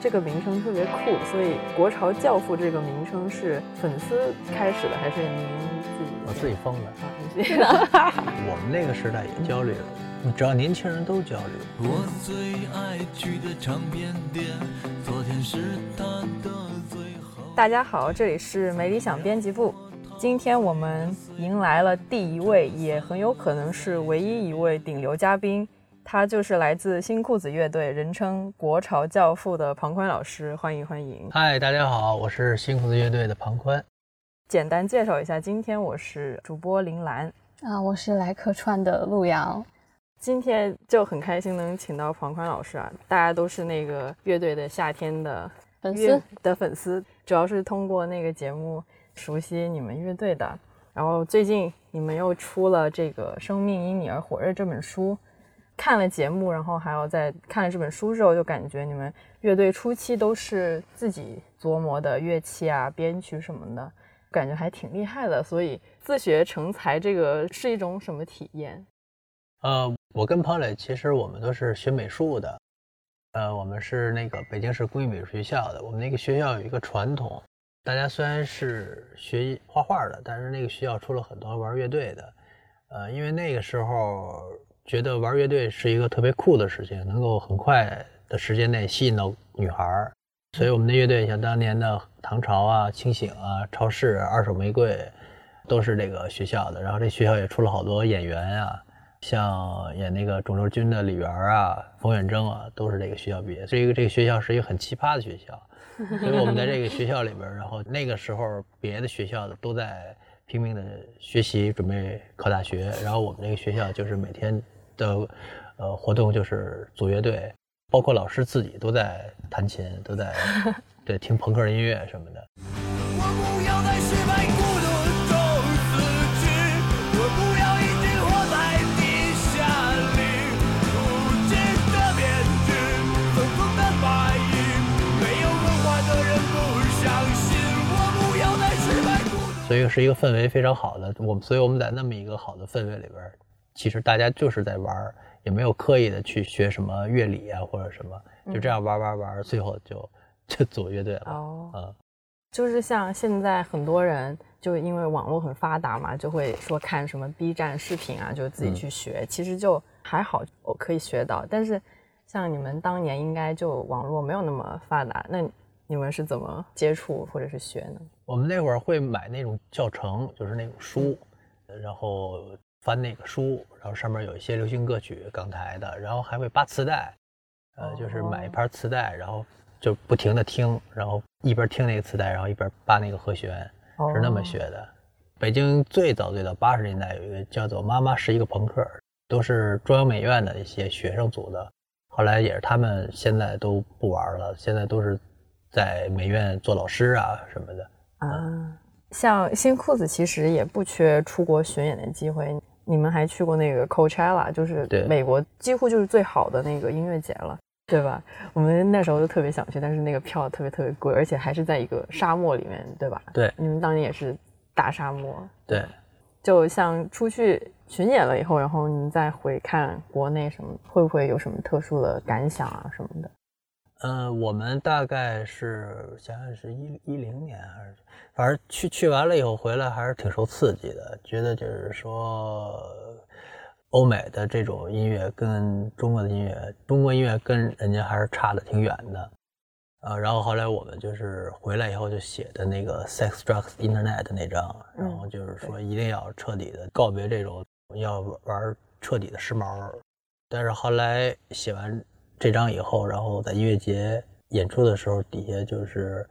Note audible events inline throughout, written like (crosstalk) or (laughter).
这个名称特别酷，所以“国潮教父”这个名称是粉丝开始的，还是您自己？我自己封的。啊，你自己的。(laughs) 我们那个时代也焦虑了，只要年轻人都焦虑。我最爱去的唱片店，昨天是他的最后。大家好，这里是没理想编辑部。今天我们迎来了第一位，也很有可能是唯一一位顶流嘉宾。他就是来自新裤子乐队，人称“国潮教父”的庞宽老师，欢迎欢迎。嗨，大家好，我是新裤子乐队的庞宽。简单介绍一下，今天我是主播林兰啊，我是来客串的陆阳。今天就很开心能请到庞宽老师啊，大家都是那个乐队的夏天的粉丝的粉丝，主要是通过那个节目熟悉你们乐队的。然后最近你们又出了这个《生命因你而火热》这本书。看了节目，然后还有在看了这本书之后，就感觉你们乐队初期都是自己琢磨的乐器啊、编曲什么的，感觉还挺厉害的。所以自学成才，这个是一种什么体验？呃，我跟庞磊其实我们都是学美术的，呃，我们是那个北京市工艺美术学校的。我们那个学校有一个传统，大家虽然是学画画的，但是那个学校出了很多玩乐队的。呃，因为那个时候。觉得玩乐队是一个特别酷的事情，能够很快的时间内吸引到女孩儿，所以我们的乐队像当年的唐朝啊、清醒啊、超市、二手玫瑰，都是这个学校的。然后这学校也出了好多演员啊，像演那个肿瘤君的李媛啊、冯远征啊，都是这个学校毕业。这个这个学校是一个很奇葩的学校，所以我们在这个学校里边，然后那个时候别的学校的都在拼命的学习，准备考大学，然后我们这个学校就是每天。的呃活动就是组乐队，包括老师自己都在弹琴，都在 (laughs) 对听朋克音乐什么的。所以是一个氛围非常好的，我们所以我们在那么一个好的氛围里边。其实大家就是在玩，也没有刻意的去学什么乐理啊或者什么，就这样玩玩玩，最后就就组乐队了。哦，嗯，就是像现在很多人就因为网络很发达嘛，就会说看什么 B 站视频啊，就自己去学。其实就还好，我可以学到。但是像你们当年应该就网络没有那么发达，那你们是怎么接触或者是学呢？我们那会儿会买那种教程，就是那种书，然后。翻那个书，然后上面有一些流行歌曲，港台的，然后还会扒磁带，呃，就是买一盘磁带，然后就不停的听，然后一边听那个磁带，然后一边扒那个和弦，是那么学的。北京最早最早八十年代有一个叫做“妈妈是一个朋克”，都是中央美院的一些学生组的，后来也是他们现在都不玩了，现在都是在美院做老师啊什么的。啊，像新裤子其实也不缺出国巡演的机会。你们还去过那个 Coachella，就是美国几乎就是最好的那个音乐节了，对吧？我们那时候就特别想去，但是那个票特别特别贵，而且还是在一个沙漠里面，对吧？对，你们当年也是大沙漠。对，就像出去巡演了以后，然后你再回看国内什么，会不会有什么特殊的感想啊什么的？呃，我们大概是想想是一一零年还是，反正去去完了以后回来还是挺受刺激的，觉得就是说，欧美的这种音乐跟中国的音乐，中国音乐跟人家还是差的挺远的，啊，然后后来我们就是回来以后就写的那个 Sex Drugs Internet 那张，然后就是说一定要彻底的告别这种要玩彻底的时髦，但是后来写完。这张以后，然后在音乐节演出的时候，底下就是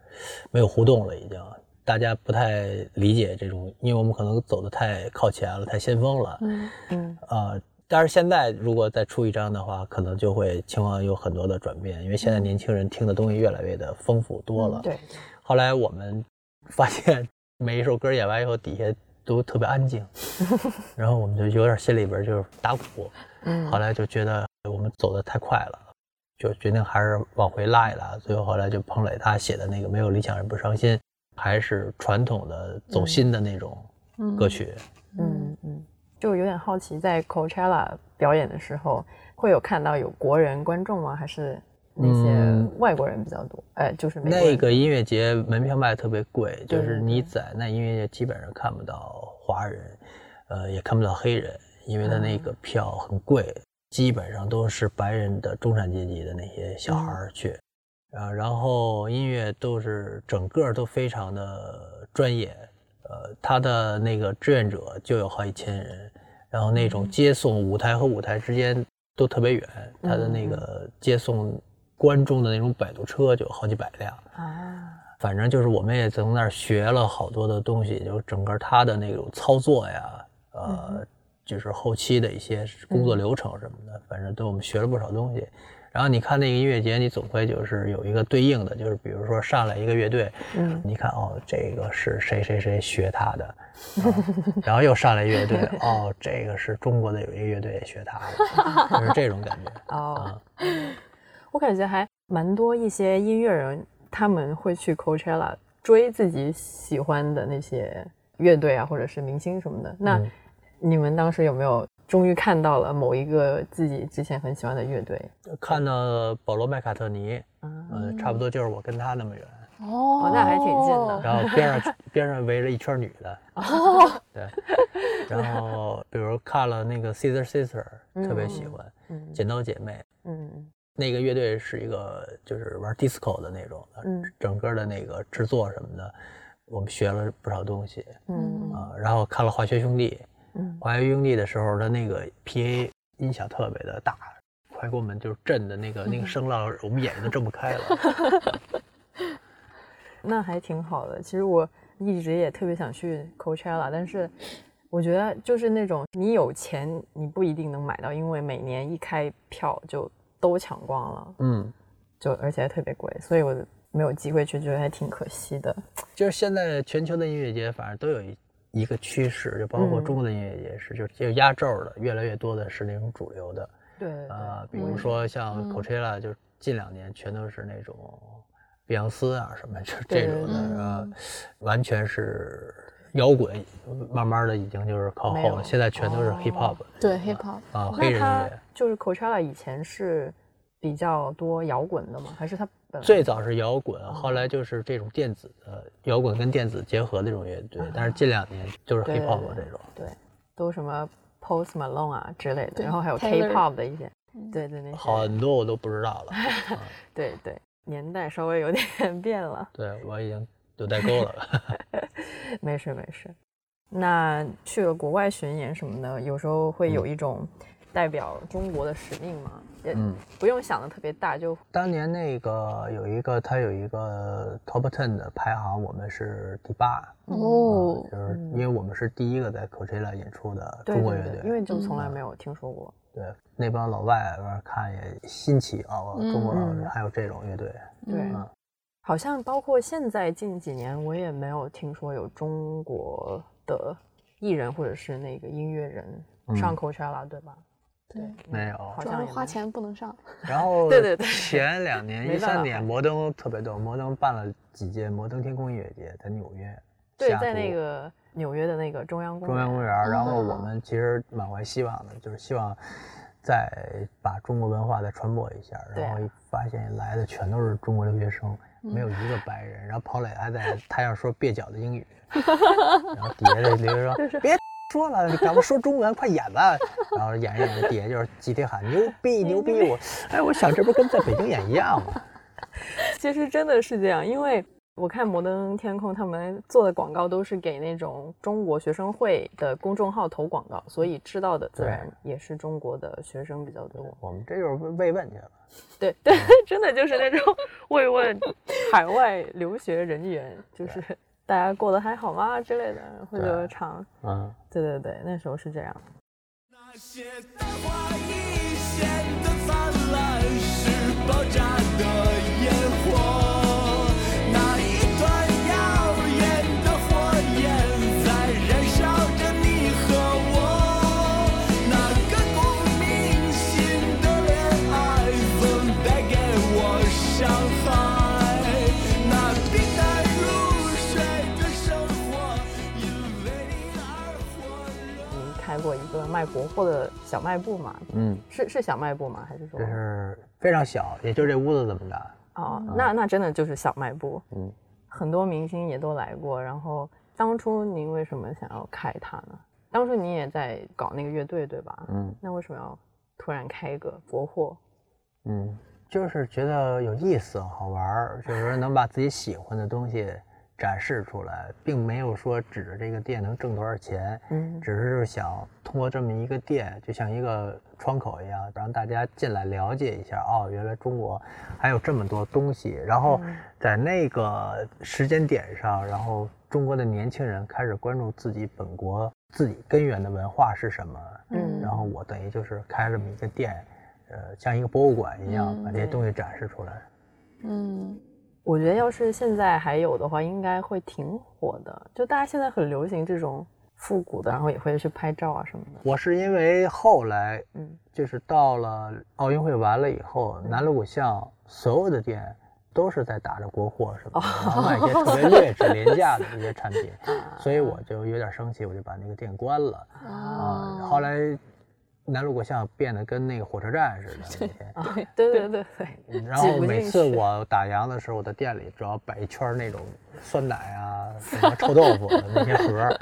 没有互动了，已经大家不太理解这种，因为我们可能走的太靠前了，太先锋了。嗯嗯啊，但是现在如果再出一张的话，可能就会情况有很多的转变，因为现在年轻人听的东西越来越的丰富多了。对。后来我们发现每一首歌演完以后，底下都特别安静，(laughs) 然后我们就有点心里边就是打鼓。嗯。后来就觉得我们走的太快了。就决定还是往回拉一拉，最后后来就彭磊他写的那个没有理想人不伤心，还是传统的走心的那种歌曲。嗯嗯，就有点好奇，在 Coachella 表演的时候，会有看到有国人观众吗？还是那些嗯外国人比较多，哎，就是那个音乐节门票卖得特别贵，就是你在那音乐节基本上看不到华人，呃，也看不到黑人，因为他那个票很贵，基本上都是白人的中产阶级的那些小孩儿去，啊，然后音乐都是整个都非常的专业，呃，他的那个志愿者就有好几千人，然后那种接送舞台和舞台之间都特别远，他的那个接送观众的那种摆渡车就有好几百辆。啊，反正就是我们也从那儿学了好多的东西，就整个他的那种操作呀，呃，就是后期的一些工作流程什么的，反正对我们学了不少东西。然后你看那个音乐节，你总会就是有一个对应的，就是比如说上来一个乐队，嗯你看哦，这个是谁谁谁学他的，啊然后又上来乐队，哦，这个是中国的有一个乐队也学他的，就是这种感觉。(laughs) 哦，我感觉还蛮多一些音乐人，他们会去 Coachella 追自己喜欢的那些乐队啊，或者是明星什么的。那嗯你们当时有没有终于看到了某一个自己之前很喜欢的乐队？看到保罗麦卡特尼，嗯，呃，差不多就是我跟他那么远。哦那还挺近的然后边上边上围着一圈女的，哦，对，(laughs) 然后比如看了那个 Caesar Sister，特别喜欢，嗯剪刀姐妹，嗯那个乐队是一个就是玩 disco 的那种的，嗯整个的那个制作什么的，我们学了不少东西嗯啊。然后看了化学兄弟，嗯化学兄弟的时候，他那个 PA 音响特别的大，快给我们就是震的那个那个声浪，我们眼睛都睁不开了。(laughs) 那还挺好的。其实我一直也特别想去 Coachella，但是我觉得就是那种你有钱你不一定能买到，因为每年一开票就都抢光了，嗯。就而且还特别贵，所以我没有机会去，觉得还挺可惜的。就是现在全球的音乐节，反正都有一一个趋势，就包括嗯中国的音乐也是，就是就压轴的，越来越多的是那种主流的，对对呃，比如说像嗯 Coachella，就近两年全都是那种碧昂斯啊什么，(laughs) 就这种的，对呃，完全是摇滚，慢慢的已经就是靠后了，现在全都是哦 hip hop 对 hip hop，啊，黑人音乐。就是 Coachella 以前是比较多摇滚的吗？还是它本来最早是摇滚，哦后来就是这种电子的摇滚跟电子结合的这种乐队，但是近两年就是 hip 对 hop 对这种。对，都什么 Post Malone 啊之类的，然后还有 Taylor K-pop 的一些，嗯对对那些，很多我都不知道了。(laughs) 啊对对，年代稍微有点 (laughs) 变了，对我已经有代沟了。(laughs) 没事没事。那去了国外巡演什么的，有时候会有一种代表中国的使命嘛，也嗯，不用想的特别大，就当年那个有一个，他有一个 top ten 的排行，我们是第八。哦。啊，就是因为我们是第一个在 Coachella 演出的中国乐队，对对对，因为就从来嗯没有听说过。对那帮老外边看也新奇啊，中国嗯还有这种乐队。对。嗯。好像包括现在近几年，我也没有听说有中国的艺人或者是那个音乐人上 Coachella，、对吧？对，没有好主要是花钱不能上。(laughs) 然后对对对前两年 (laughs) 一三年摩登特别逗，摩登办了几届摩登天空音乐节，在纽约，对，在那个纽约的那个中央公园中央公园然后嗯我们其实满怀希望的，就是希望再把中国文化再传播一下。然后发现来的全都是中国留学生，没有一个白人。然后跑磊还在台上说蹩脚的英语，(laughs) 然后底下的留学生别说了，你赶快说中文，快演吧。然后演着演着，底下就是集体喊牛逼 (laughs) 牛逼！我哎，我想这不跟在北京演一样吗？(laughs) 其实真的是这样，因为我看摩登天空他们做的广告都是给那种中国学生会的公众号投广告，所以知道的自然也是中国的学生比较多。我们这就是慰问去了。对对，(laughs) 真的就是那种慰问海外留学人员，就是大家过得还好吗之类的，或者对唱。嗯，对对对，那时候是这样。那些昙花一现的灿烂，是爆炸的开过一一个卖国货的小卖部嘛，嗯，是是小卖部吗？还是说就是非常小，也就这屋子这么大。哦，那那真的就是小卖部，嗯，很多明星也都来过。然后当初您为什么想要开它呢？当初您也在搞那个乐队对吧？嗯那为什么要突然开一个国货？嗯，就是觉得有意思、好玩儿，就是能把自己喜欢的东西展示出来，并没有说指着这个店能挣多少钱，嗯只是想通过这么一个店，就像一个窗口一样，让大家进来了解一下，哦，原来中国还有这么多东西。然后在那个时间点上，然后中国的年轻人开始关注自己本国自己根源的文化是什么。嗯然后我等于就是开这么一个店，呃，像一个博物馆一样，嗯把这些东西展示出来。嗯我觉得要是现在还有的话，应该会挺火的。就大家现在很流行这种复古的，然后也会去拍照啊什么的。我是因为后来嗯就是到了奥运会完了以后，南锣鼓巷所有的店都是在打着国货什么的，然后卖一些特别劣质廉价的一些产品，所以我就有点生气，我就把那个店关了啊。啊后来南锣鼓巷变得跟那个火车站似的 (laughs) 对对对对，(laughs) 然后每次我打烊的时候，我的店里主要摆一圈那种酸奶啊、什么臭豆腐的那些盒儿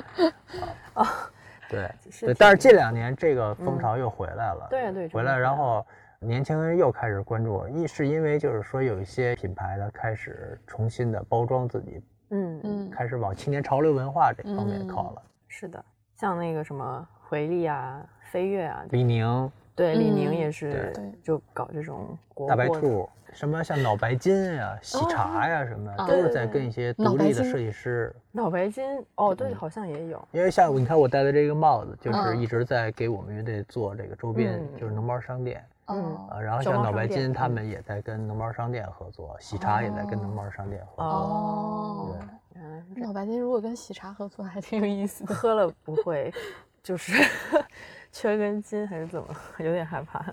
(laughs) 啊，对对。是但是近两年这个风潮又回来了，对对回来，然后年轻人又开始关注，一是因为就是说有一些品牌的开始重新的包装自己，嗯嗯，嗯开始往青年潮流文化这方面靠了。是的，像那个什么回力啊、飞跃啊，李宁、对，李嗯宁也是对就搞这种国大白兔，什么像脑白金呀、喜茶呀什么都是在跟一些独立的设计师。脑白金，哦，对，嗯好像也有。因为下午你看我戴的这个帽子，就是嗯一直在给我们乐队做这个周边，嗯就是农贸商店嗯啊。然后像脑白金，他嗯们也在跟农贸商店合作，喜茶也在跟农贸商店合作。哦，原来是脑白金如果跟喜茶合作还挺有意思的。喝了不会，就是缺根筋还是怎么，(laughs) 有点害怕。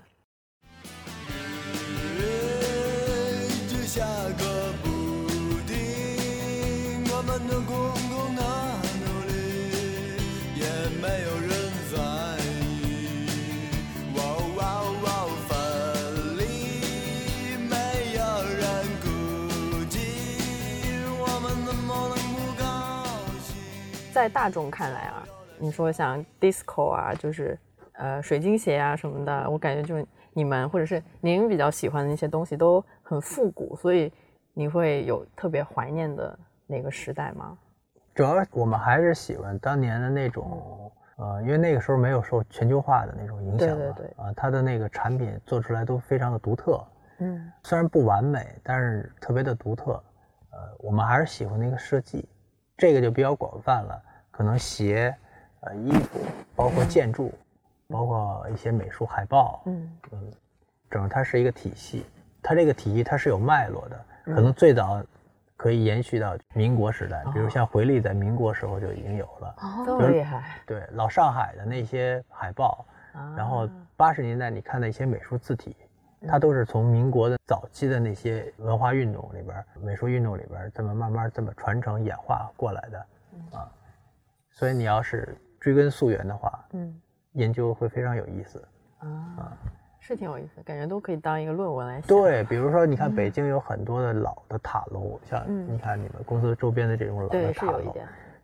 在大众看来啊，你说像 disco 啊，就是呃水晶鞋啊什么的，我感觉就是你们或者是您比较喜欢的那些东西都很复古，所以你会有特别怀念的那个时代吗？主要我们还是喜欢当年的那种，呃，因为那个时候没有受全球化的那种影响嘛，对对对啊，它的那个产品做出来都非常的独特，嗯虽然不完美，但是特别的独特。呃，我们还是喜欢那个设计，这个就比较广泛了，可能鞋、呃衣服，包括建筑，包括一些美术海报，嗯嗯整个它是一个体系。它这个体系它是有脉络的，可能最早可以延续到民国时代，比如像回力在民国时候就已经有了。这么厉害，对老上海的那些海报，啊然后八十年代你看的一些美术字体，它都是从民国的早期的那些文化运动里边、美术运动里边这么慢慢这么传承演化过来的啊。所以你要是追根溯源的话，嗯研究会非常有意思。啊，是挺有意思，感觉都可以当一个论文来写。对，比如说你看北京有很多的老的塔楼，像嗯你看你们公司周边的这种老的塔楼。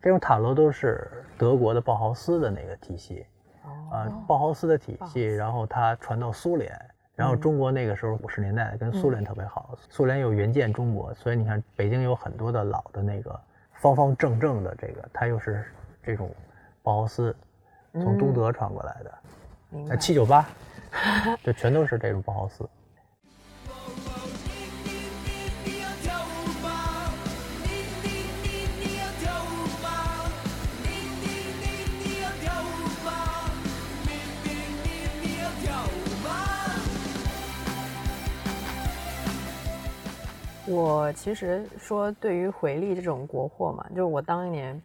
这种塔楼都是德国的鲍豪斯的那个体系。哦，啊，鲍豪斯的体系，然后它传到苏联，然后嗯中国那个时候五十年代跟苏联特别好，苏联有援建中国，所以你看北京有很多的老的那个方方正正的这个，它又是这种包豪斯从东嗯德传过来的，明白呃，。七九八，就全都是这种包豪斯。我其实说，对于回力这种国货嘛，就是我当年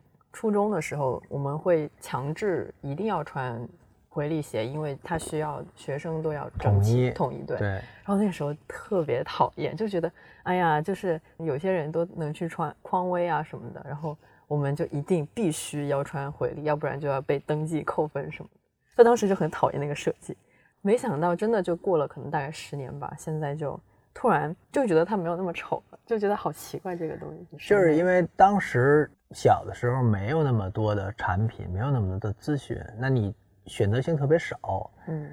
初中的时候，我们会强制一定要穿回力鞋，因为它需要学生都要整齐统一对。对，然后那个时候特别讨厌，就觉得哎呀，就是有些人都能去穿匡威啊什么的，然后我们就一定必须要穿回力，要不然就要被登记扣分什么的。就当时就很讨厌那个设计，没想到真的就过了可能大概十年吧，现在就突然就觉得它没有那么丑了，就觉得好奇怪这个东西。就是因为当时小的时候没有那么多的产品，没有那么多的资讯，那你选择性特别少。嗯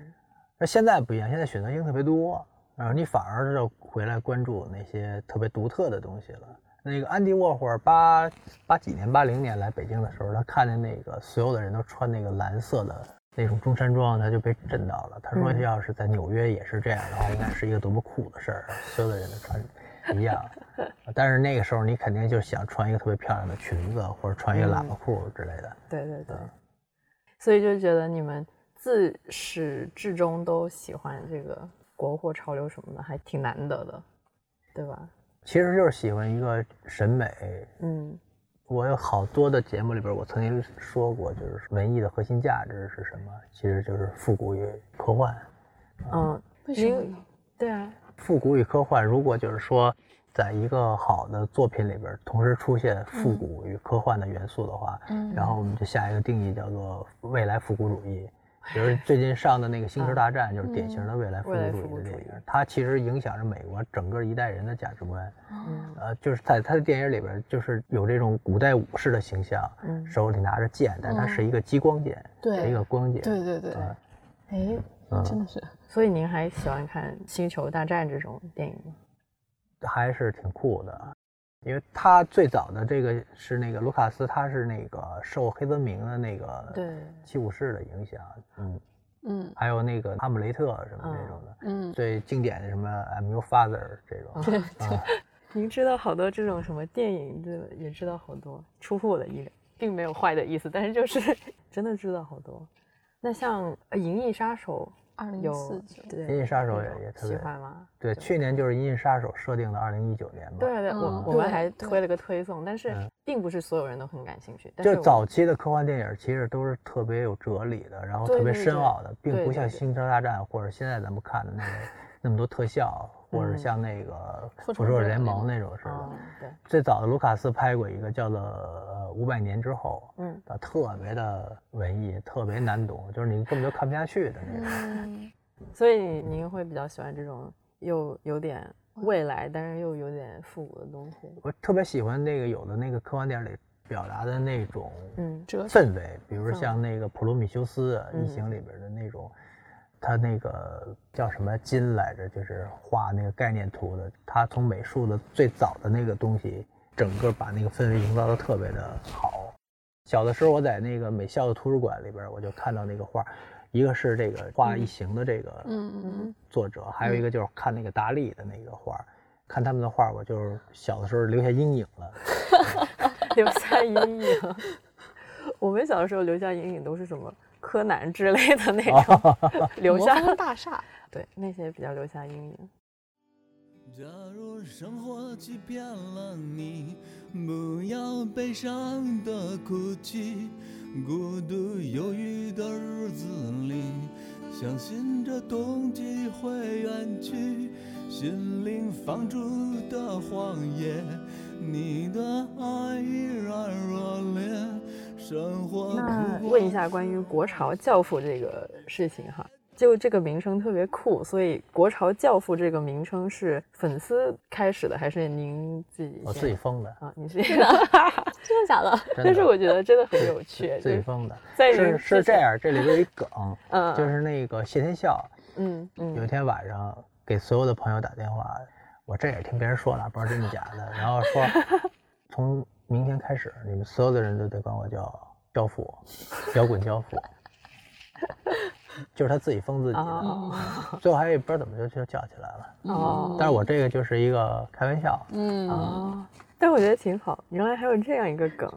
那现在不一样，现在选择性特别多，然后你反而要回来关注那些特别独特的东西了。那个安迪沃霍尔八八几年八零年来北京的时候，他看见那个所有的人都穿那个蓝色的那种中山装，他就被震到了。他说，嗯要是在纽约也是这样的话，应该是一个多么酷的事儿，所有的人都穿一样。但是那个时候你肯定就是想穿一个特别漂亮的裙子，或者穿一个喇叭裤之类的。对对对，所以就觉得你们自始至终都喜欢这个国货潮流什么的，还挺难得的，对吧？其实就是喜欢一个审美，嗯我有好多的节目里边，我曾经说过，就是文艺的核心价值是什么？其实就是复古与科幻。嗯，为什么呢？对啊，复古与科幻，如果就是说，在一个好的作品里边同时出现复古与科幻的元素的话，嗯。然后我们就下一个定义叫做未来复古主义。比如最近上的那个《星球大战》，就是典型的未来复古主义的电影，它其实影响着美国整个一代人的价值观。嗯。呃，就是在他的电影里边，就是有这种古代武士的形象，嗯。手里拿着剑，但它是一个激光剑，对是一个光剑。对对对，嗯。哎，嗯真的是，所以您还喜欢看《星球大战》这种电影吗？还是挺酷的。因为他最早的这个是那个卢卡斯，他是那个受黑泽明的那个对七武士的影响，嗯，嗯还有那个哈姆雷特什么嗯这种的，嗯，最经典的什么 I'm your father 这种，对啊，您知道好多这种什么电影，这也知道好多，出乎我的意料，并没有坏的意思，但是就是 (laughs) 真的知道好多。那像呃《银翼杀手二》零有四九，对银翼杀手也有也特别喜欢吗？对，去年就是《银翼杀手》设定的二零一九年嘛，对对，我嗯我们还推了个推送，但是嗯并不是所有人都很感兴趣。就早期的科幻电影其实都是特别有哲理的，然后特别深奥的，并不像《星球大战》或者现在咱们看的那个 (laughs) 那么多特效，或者嗯像那个复《仇者联联盟》那种似的。哦，对，最早的卢卡斯拍过一个叫做呃《五百年之后》，嗯，啊，特别的文艺，特别难懂，就是你根本就看不下去的那种。嗯，(laughs) 所以您会比较喜欢这种又有点未来，但是又有点复古的东西。我特别喜欢那个有的那个科幻电影里表达的那种嗯。氛围，比如像那个《普罗米修斯》异形》里边的那种，他那个叫什么金来着，就是画那个概念图的，他从美术的最早的那个东西，整个把那个氛围营造的特别的好。小的时候我在那个美校的图书馆里边，我就看到那个画，一个是这个画一行的这个嗯嗯作者，还有一个就是看那个达利的那个画，看他们的画，我就是小的时候留下阴影了。(laughs) 留下阴影。(laughs) 我们小的时候留下阴影都是什么柯南之类的那种，(laughs) 留下大厦，对那些比较留下阴影。假如生活欺骗了你，不要悲伤的哭泣。孤独忧郁的日子里，相信这冬季会远去。心灵放逐的荒野，你的爱依然热烈。生活那问一下关于国潮教父这个事情哈，就这个名称特别酷，所以国潮教父这个名称是粉丝开始的，还是您自己？我自己封的，啊，你是，(laughs) 真的假的？但是我觉得真的很有趣，自己封的。是，是这样，这里边有一梗，嗯，就是那个谢天笑嗯嗯，有一天晚上给所有的朋友打电话，我这也是听别人说了，不知道真的假的。然后说，(laughs) 从明天开始，你们所有的人都得管我叫教父，摇滚教父，就是他自己封自己的。哦最后还也不知道怎么就就叫起来了。哦，但是我这个就是一个开玩笑，嗯，哦，但我觉得挺好，原来还有这样一个梗，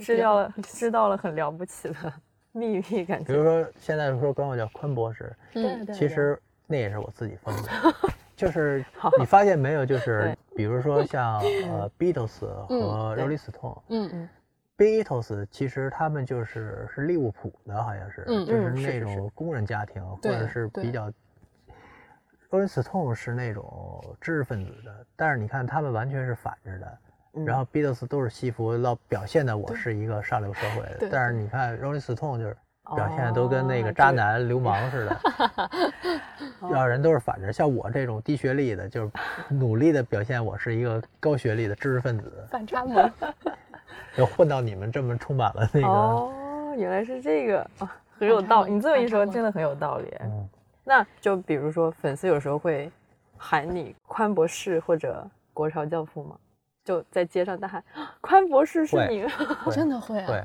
知道了，知道了很了不起的秘密，感觉。比如说现在说管我叫坤博士，嗯其实那也是我自己封的，(laughs) 就是你发现没有，就是比如说像呃 (laughs) Beatles 和 Rolling Stone。嗯 Beatles 其实他们就是是利物浦的，好像是，嗯就是那种工人家庭，或者是比较。Rolling Stone 是那种知识分子的，但是你看他们完全是反着的。嗯然后 Beatles 都是西服，老表现的我是一个上流社会的，但是你看 Rolling Stone 就是表现的都跟那个渣男、流氓似的，(laughs) 让人都是反着。像我这种低学历的，就是努力的表现我是一个高学历的知识分子，反差萌。就混到你们这么充满了那个，哦，原来是这个啊，很有道理。你这么一说，真的很有道理。嗯，那就比如说，粉丝有时候会喊你宽博士或者国潮教父吗？就在街上大喊啊宽博士是你，会真的会啊？会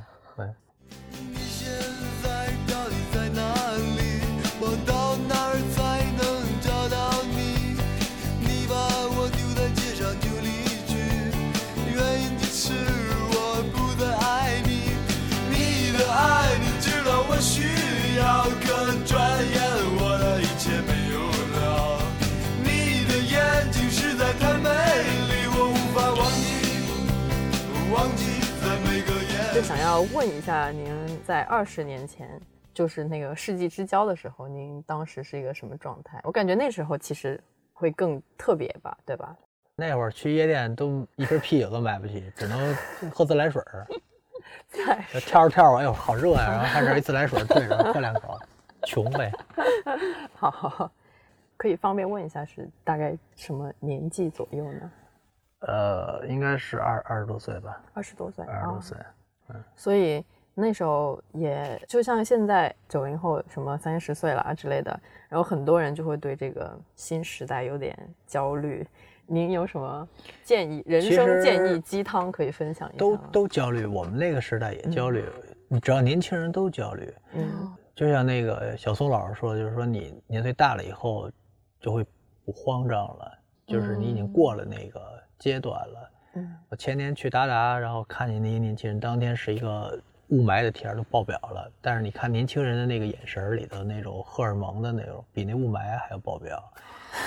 要问一下，您在二十年前，就是那个世纪之交的时候，您当时是一个什么状态？我感觉那时候其实会更特别吧，对吧？那会儿去夜店都一瓶啤酒都买不起，只能喝自来水儿。跳着跳着，哎呦，好热呀！然后还是一自来水兑着喝两口，穷呗。好好好，可以方便问一下是大概什么年纪左右呢？呃，应该是二二十多岁吧，二十多岁，啊二十多岁。所以那时候也就像现在九零后什么三十岁了啊之类的，然后很多人就会对这个新时代有点焦虑。您有什么建议？人生建议鸡汤可以分享一下都都焦虑，我们那个时代也焦虑。你只要年轻人都焦虑，嗯就像那个小松老师说的，就是说你年岁大了以后就会不慌张了，就是你已经过了那个阶段了。嗯我前年去达达，然后看见那些年轻人，当天是一个雾霾的天都爆表了，但是你看年轻人的那个眼神里头那种荷尔蒙的那种，比那雾霾还要爆表。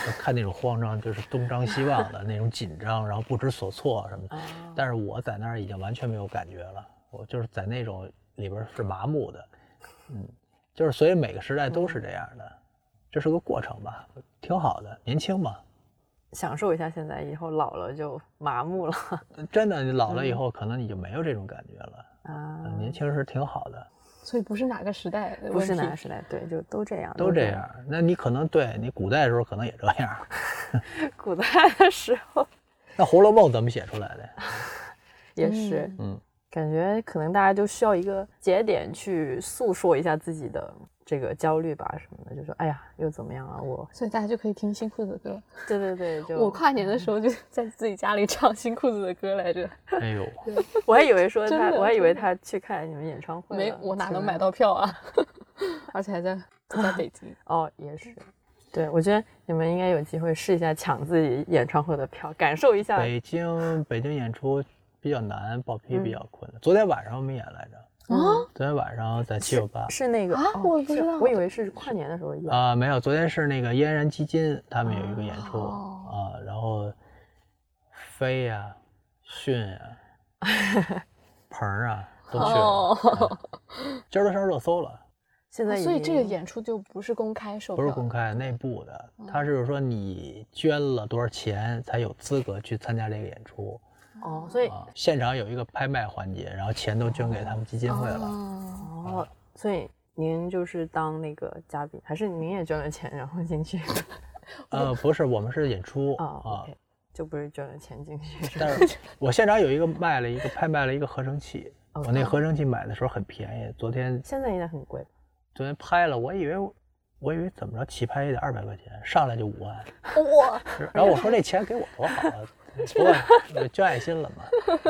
就看那种慌张，就是东张西望的那种紧张，然后不知所措什么的。啊但是我在那儿已经完全没有感觉了，我就是在那种里边是麻木的，嗯，就是所以每个时代都是这样的，这是个过程吧，挺好的，年轻嘛，享受一下现在，以后老了就麻木了 (laughs) 真的，你老了以后可能你就没有这种感觉了，啊嗯。年轻时挺好的，所以不是哪个时代不是哪个时代，对，就都这样，都这。样。那你可能对你古代的时候可能也这样，(laughs) 古代的时候那《红楼梦》怎么写出来的？(laughs) 也是，嗯，感觉可能大家就需要一个节点去诉说一下自己的这个焦虑吧什么的，就说哎呀又怎么样啊，我所以大家就可以听新裤子的歌。(laughs) 对对对，就我跨年的时候就在自己家里唱新裤子的歌来着，哎呦 (laughs) (laughs) 我还以为说他，我还以为他去看你们演唱会，没我哪能买到票啊？而且还在在北京。哦，也是。对，我觉得你们应该有机会试一下抢自己演唱会的票，感受一下。北京北京演出比较难，报批比嗯。较困难。昨天晚上我们演来着，啊，昨天晚上在七九八。是那个啊我不知道我以为是跨年的时候演。啊，没有，昨天是那个嫣然基金他们有一个演出哦。啊，然后飞呀、迅呀、(laughs) 鹏儿啊都去了，(laughs) 哦，今儿都上热搜了。现在已所以这个演出就不是公开售不，是公开内部的，嗯。他是说你捐了多少钱才有资格去参加这个演出哦，所以啊。现场有一个拍卖环节，然后钱都捐给他们基金会了。哦哦，所以您就是当那个嘉宾，还是您也捐了钱然后进去？(laughs) 呃，不是，我们是演出啊啊。，OK，就不是捐了钱进去。但是我现场有一个卖了一个拍卖了一个合成器，哦我那合成器买的时候很便宜，昨天现在应该很贵。昨天拍了，我以为我以为怎么着起拍也得二百块钱，上来就五万，哇，然后我说这钱给我多好啊，不过捐爱心了嘛，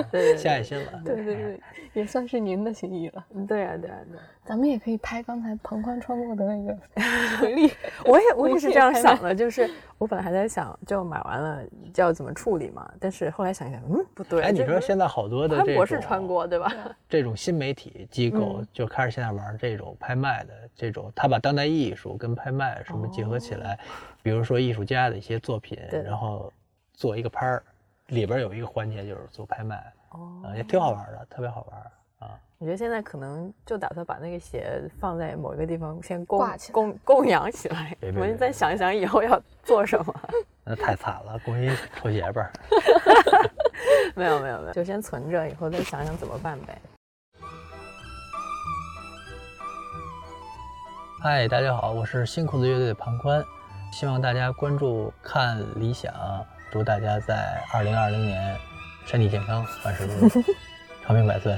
(laughs) 对献爱心了。对对对，也算是您的心意了。对啊，对啊，对啊。咱们也可以拍刚才彭宽穿过的那个 (laughs) 回力，我也我也是这样想的，就是我本来还在想，就买完了就要怎么处理嘛，但是后来想想，嗯，不对。哎，你说现在好多的博士穿过对吧？这种新媒体机构嗯就开始现在玩这种拍卖的这种，他把当代艺术跟拍卖什么结合起来，比如说艺术家的一些作品然后做一个拍儿，里边有一个环节就是做拍卖，哦啊，也挺好玩的，特别好玩啊。我觉得现在可能就打算把那个鞋放在某一个地方先供挂起来供供养起来。(laughs) 我们再想一想以后要做什么。(laughs) 那太惨了，供一臭鞋吧。没有没有没有，就先存着，以后再想想怎么办呗。嗨，大家好，我是新裤子乐队的庞宽，希望大家关注看理想，祝大家在二零二零年身体健康，万事如意，(laughs) 长命百岁。